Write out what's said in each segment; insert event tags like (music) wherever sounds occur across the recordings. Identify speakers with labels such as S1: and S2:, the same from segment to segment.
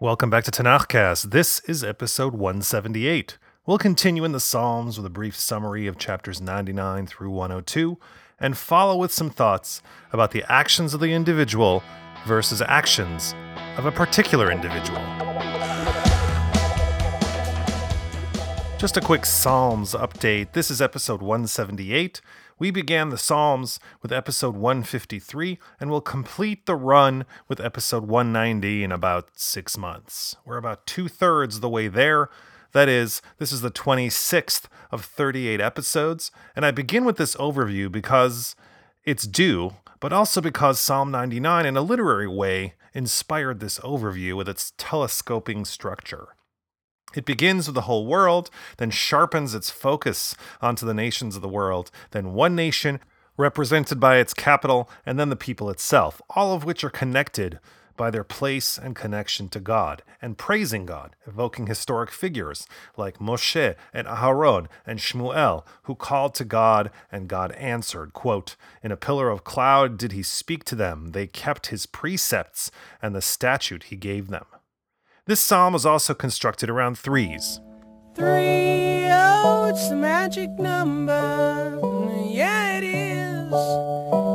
S1: Welcome back to Tanakhcast. This is episode 178. We'll continue in the Psalms with a brief summary of chapters 99 through 102 and follow with some thoughts about the actions of the individual versus actions of a particular individual. Just a quick Psalms update. This is episode 178. We began the Psalms with episode 153 and we'll complete the run with episode 190 in about six months. We're about two thirds the way there. That is, this is the 26th of 38 episodes, and I begin with this overview because it's due, but also because Psalm 99, in a literary way, inspired this overview with its telescoping structure. It begins with the whole world, then sharpens its focus onto the nations of the world, then one nation represented by its capital, and then the people itself, all of which are connected by their place and connection to God, and praising God, evoking historic figures like Moshe and Aharon and Shmuel, who called to God and God answered. Quote, In a pillar of cloud did he speak to them, they kept his precepts and the statute he gave them. This psalm was also constructed around threes.
S2: Three, oh, it's the magic number. Yeah, it is.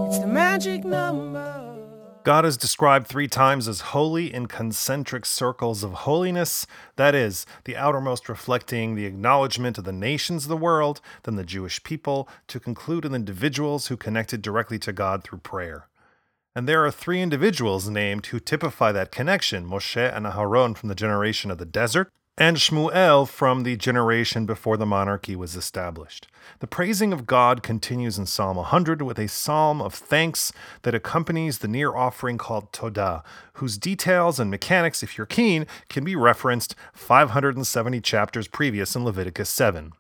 S2: It's the magic number.
S1: God is described three times as holy in concentric circles of holiness, that is, the outermost reflecting the acknowledgement of the nations of the world, then the Jewish people, to conclude in individuals who connected directly to God through prayer. And there are three individuals named who typify that connection Moshe and Aharon from the generation of the desert, and Shmuel from the generation before the monarchy was established. The praising of God continues in Psalm 100 with a psalm of thanks that accompanies the near offering called Todah, whose details and mechanics, if you're keen, can be referenced 570 chapters previous in Leviticus 7.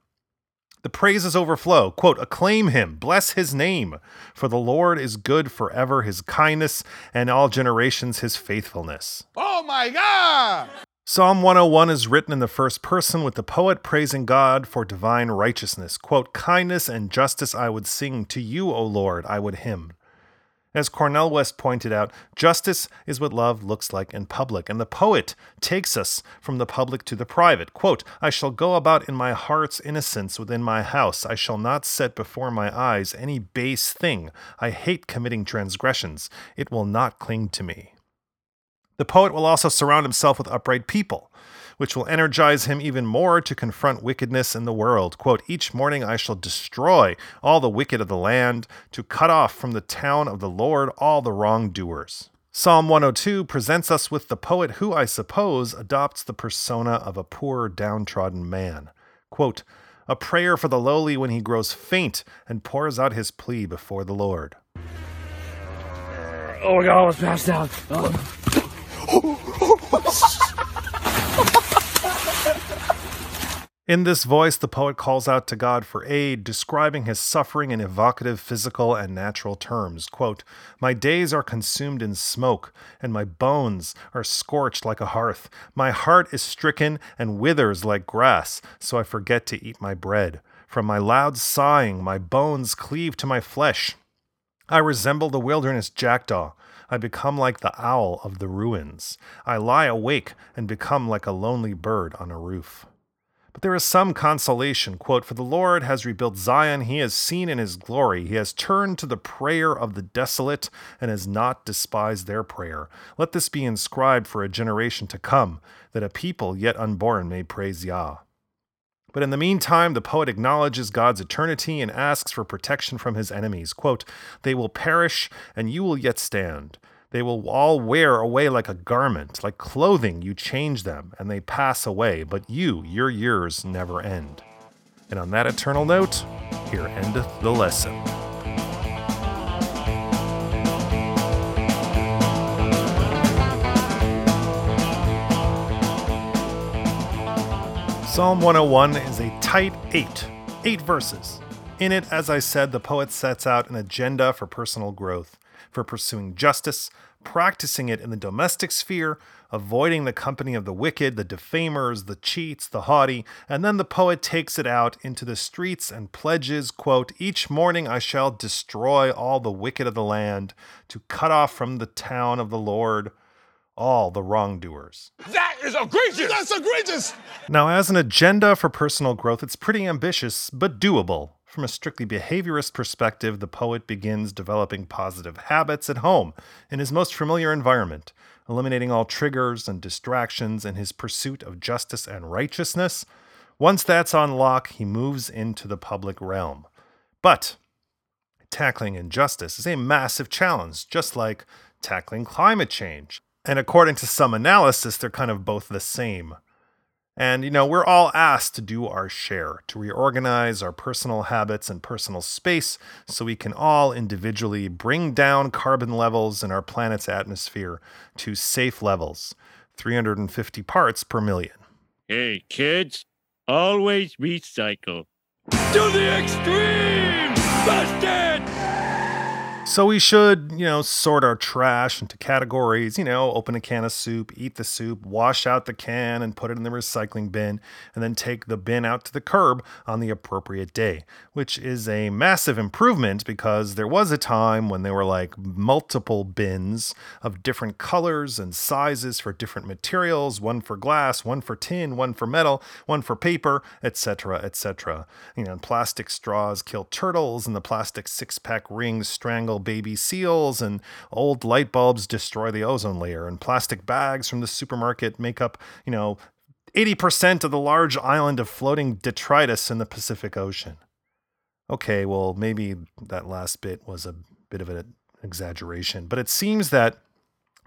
S1: The praises overflow. Quote, acclaim him, bless his name, for the Lord is good forever, his kindness, and all generations his faithfulness.
S3: Oh my God!
S1: Psalm 101 is written in the first person with the poet praising God for divine righteousness. Quote, kindness and justice I would sing, to you, O Lord, I would hymn. As Cornel West pointed out, justice is what love looks like in public, and the poet takes us from the public to the private. Quote, I shall go about in my heart's innocence within my house. I shall not set before my eyes any base thing. I hate committing transgressions. It will not cling to me. The poet will also surround himself with upright people which will energize him even more to confront wickedness in the world. Quote, Each morning I shall destroy all the wicked of the land, to cut off from the town of the Lord all the wrongdoers. Psalm 102 presents us with the poet who, I suppose, adopts the persona of a poor, downtrodden man. Quote, a prayer for the lowly when he grows faint and pours out his plea before the Lord.
S4: Oh my god, I was passed out. (gasps) (gasps)
S1: Oh, In this voice, the poet calls out to God for aid, describing his suffering in evocative physical and natural terms. Quote, My days are consumed in smoke, and my bones are scorched like a hearth. My heart is stricken and withers like grass, so I forget to eat my bread. From my loud sighing, my bones cleave to my flesh. I resemble the wilderness jackdaw. I become like the owl of the ruins. I lie awake and become like a lonely bird on a roof. But there is some consolation. Quote, For the Lord has rebuilt Zion, he has seen in his glory. He has turned to the prayer of the desolate and has not despised their prayer. Let this be inscribed for a generation to come, that a people yet unborn may praise Yah. But in the meantime, the poet acknowledges God's eternity and asks for protection from his enemies. Quote, They will perish, and you will yet stand. They will all wear away like a garment, like clothing, you change them, and they pass away, but you, your years never end. And on that eternal note, here endeth the lesson. Psalm 101 is a tight eight, eight verses. In it, as I said, the poet sets out an agenda for personal growth. for pursuing justice, practicing it in the domestic sphere, avoiding the company of the wicked, the defamers, the cheats, the haughty, and then the poet takes it out into the streets and pledges, quote, Each morning I shall destroy all the wicked of the land, to cut off from the town of the Lord all the wrongdoers.
S3: That is egregious. That's egregious.
S1: Now, as an agenda for personal growth, it's pretty ambitious, but doable. From a strictly behaviorist perspective, the poet begins developing positive habits at home in his most familiar environment, eliminating all triggers and distractions in his pursuit of justice and righteousness. Once that's on lock, he moves into the public realm. But tackling injustice is a massive challenge, just like tackling climate change. And according to some analysis, they're kind of both the same. And, you know, we're all asked to do our share, to reorganize our personal habits and personal space so we can all individually bring down carbon levels in our planet's atmosphere to safe levels 350 parts per million.
S4: Hey, kids, always recycle. To the extreme! Busted!
S1: So we should, you know, sort our trash into categories, you know, open a can of soup, eat the soup, wash out the can and put it in the recycling bin, and then take the bin out to the curb on the appropriate day, which is a massive improvement because there was a time when there were like multiple bins of different colors and sizes for different materials, one for glass, one for tin, one for metal, one for paper, etc., etc. You know, plastic straws kill turtles and the plastic six-pack rings strangle baby seals, and old light bulbs destroy the ozone layer, and plastic bags from the supermarket make up, you know, 80% of the large island of floating detritus in the Pacific Ocean. Okay, well, maybe that last bit was a bit of an exaggeration, but it seems that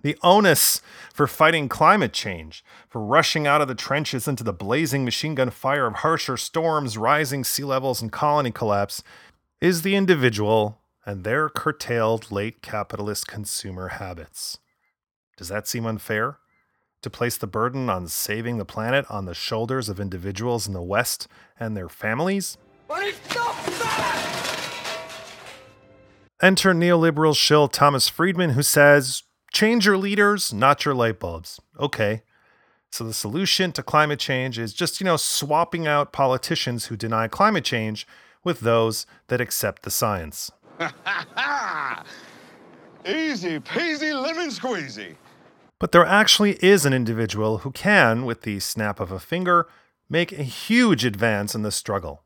S1: the onus for fighting climate change, for rushing out of the trenches into the blazing machine gun fire of harsher storms, rising sea levels, and colony collapse, is the individual and their curtailed late capitalist consumer habits. Does that seem unfair? To place the burden on saving the planet on the shoulders of individuals in the West and their families?
S2: But it's not fair!
S1: Enter neoliberal shill Thomas Friedman, who says, Change your leaders, not your light bulbs. Okay. So the solution to climate change is just, you know, swapping out politicians who deny climate change with those that accept the science. (laughs)
S3: Easy peasy lemon squeezy.
S1: But there actually is an individual who can, with the snap of a finger, make a huge advance in the struggle.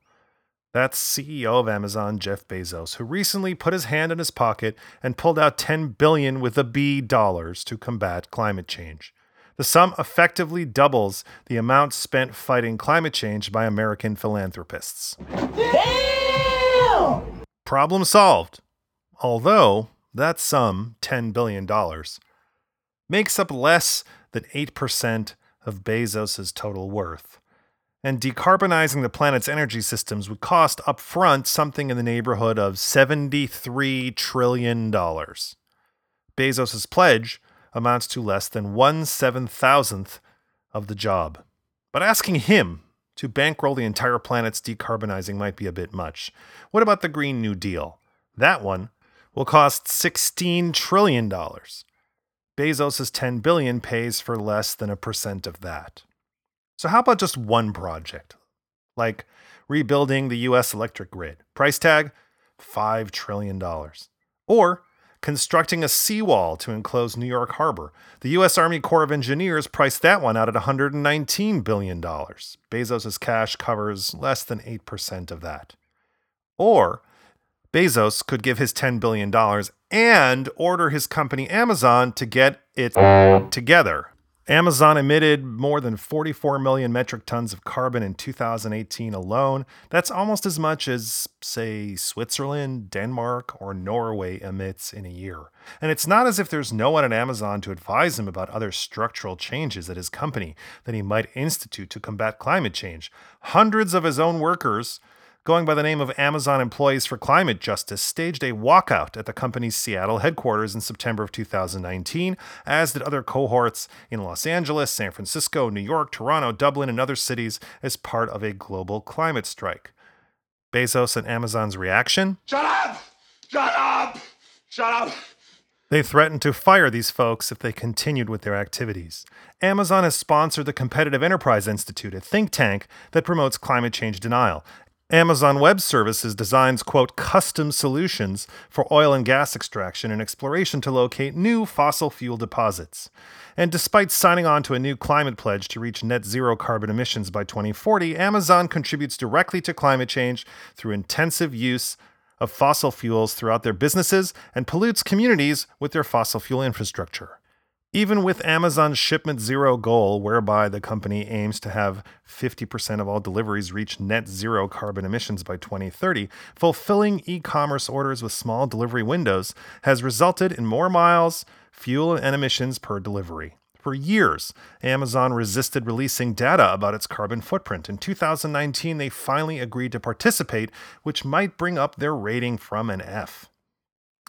S1: That's CEO of Amazon, Jeff Bezos, who recently put his hand in his pocket and pulled out 10 billion with a B dollars to combat climate change. The sum effectively doubles the amount spent fighting climate change by American philanthropists. Problem solved. Although that sum, $10 billion, makes up less than 8% of Bezos' total worth. And decarbonizing the planet's energy systems would cost upfront something in the neighborhood of $73 trillion. Bezos' pledge amounts to less than one seven thousandth of the job. But asking him to bankroll the entire planet's decarbonizing might be a bit much. What about the Green New Deal? That one will cost $16 trillion. Bezos' 10 billion pays for less than a percent of that. So how about just one project? Like rebuilding the US electric grid. Price tag $5 trillion. Or constructing a seawall to enclose New York Harbor. The U.S. Army Corps of Engineers priced that one out at $119 billion. Bezos' cash covers less than 8% of that. Or Bezos could give his $10 billion and order his company Amazon to get it together. Amazon emitted more than 44 million metric tons of carbon in 2018 alone. That's almost as much as, say, Switzerland, Denmark, or Norway emits in a year. And it's not as if there's no one at Amazon to advise him about other structural changes at his company that he might institute to combat climate change. Hundreds of his own workers going by the name of Amazon Employees for Climate Justice, staged a walkout at the company's Seattle headquarters in September of 2019, as did other cohorts in Los Angeles, San Francisco, New York, Toronto, Dublin, and other cities as part of a global climate strike. Bezos and Amazon's reaction?
S3: Shut up! Shut up! Shut up!
S1: They threatened to fire these folks if they continued with their activities. Amazon has sponsored the Competitive Enterprise Institute, a think tank that promotes climate change denial. Amazon Web Services designs, quote, custom solutions for oil and gas extraction and exploration to locate new fossil fuel deposits. And despite signing on to a new climate pledge to reach net zero carbon emissions by 2040, Amazon contributes directly to climate change through intensive use of fossil fuels throughout their businesses and pollutes communities with their fossil fuel infrastructure. Even with Amazon's shipment zero goal, whereby the company aims to have 50% of all deliveries reach net zero carbon emissions by 2030, fulfilling e commerce orders with small delivery windows has resulted in more miles, fuel, and emissions per delivery. For years, Amazon resisted releasing data about its carbon footprint. In 2019, they finally agreed to participate, which might bring up their rating from an F.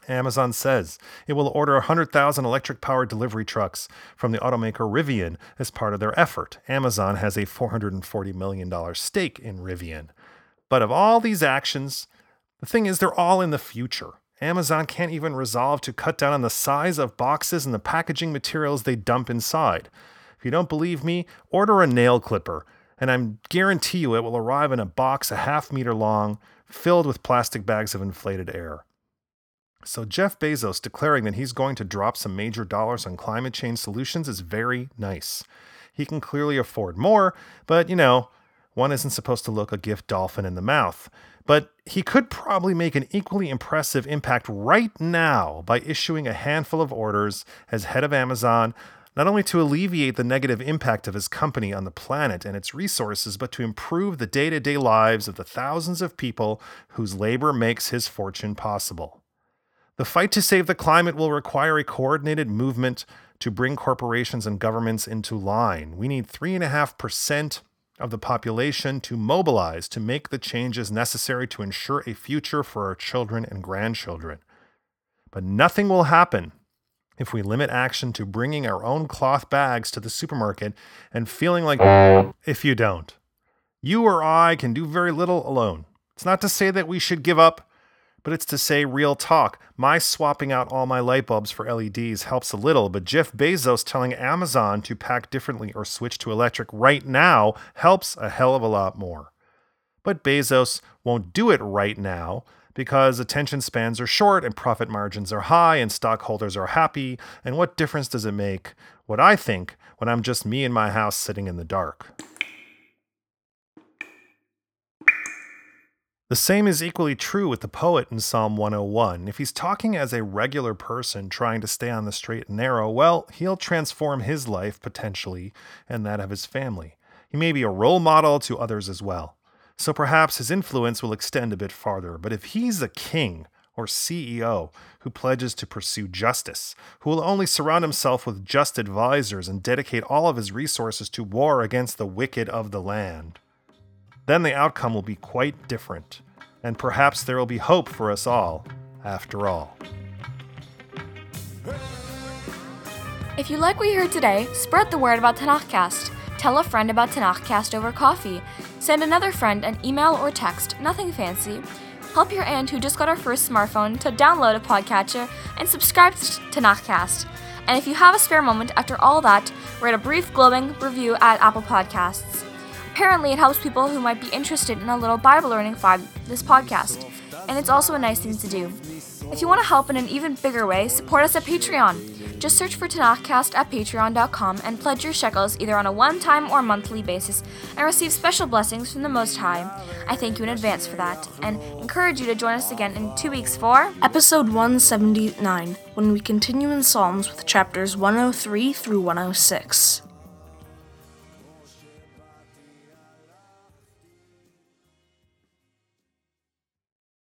S1: Amazon says it will order 100,000 electric powered delivery trucks from the automaker Rivian as part of their effort. Amazon has a $440 million stake in Rivian. But of all these actions, the thing is, they're all in the future. Amazon can't even resolve to cut down on the size of boxes and the packaging materials they dump inside. If you don't believe me, order a nail clipper, and I guarantee you it will arrive in a box a half meter long, filled with plastic bags of inflated air. So, Jeff Bezos declaring that he's going to drop some major dollars on climate change solutions is very nice. He can clearly afford more, but you know, one isn't supposed to look a gift dolphin in the mouth. But he could probably make an equally impressive impact right now by issuing a handful of orders as head of Amazon, not only to alleviate the negative impact of his company on the planet and its resources, but to improve the day to day lives of the thousands of people whose labor makes his fortune possible. The fight to save the climate will require a coordinated movement to bring corporations and governments into line. We need 3.5% of the population to mobilize to make the changes necessary to ensure a future for our children and grandchildren. But nothing will happen if we limit action to bringing our own cloth bags to the supermarket and feeling like if you don't. You or I can do very little alone. It's not to say that we should give up but it's to say real talk. My swapping out all my light bulbs for LEDs helps a little, but Jeff Bezos telling Amazon to pack differently or switch to electric right now helps a hell of a lot more. But Bezos won't do it right now because attention spans are short and profit margins are high and stockholders are happy. And what difference does it make what I think when I'm just me in my house sitting in the dark? The same is equally true with the poet in Psalm 101. If he's talking as a regular person trying to stay on the straight and narrow, well, he'll transform his life potentially and that of his family. He may be a role model to others as well. So perhaps his influence will extend a bit farther. But if he's a king or CEO who pledges to pursue justice, who will only surround himself with just advisors and dedicate all of his resources to war against the wicked of the land, then the outcome will be quite different, and perhaps there will be hope for us all, after all.
S5: If you like what you heard today, spread the word about Tanakhcast. Tell a friend about Tanakhcast over coffee. Send another friend an email or text, nothing fancy. Help your aunt who just got her first smartphone to download a podcatcher and subscribe to Tanakhcast. And if you have a spare moment after all that, write a brief glowing review at Apple Podcasts. Apparently, it helps people who might be interested in a little Bible learning vibe this podcast, and it's also a nice thing to do. If you want to help in an even bigger way, support us at Patreon. Just search for Tanakhcast at patreon.com and pledge your shekels either on a one time or monthly basis and receive special blessings from the Most High. I thank you in advance for that and encourage you to join us again in two weeks for
S6: Episode 179, when we continue in Psalms with chapters 103 through 106.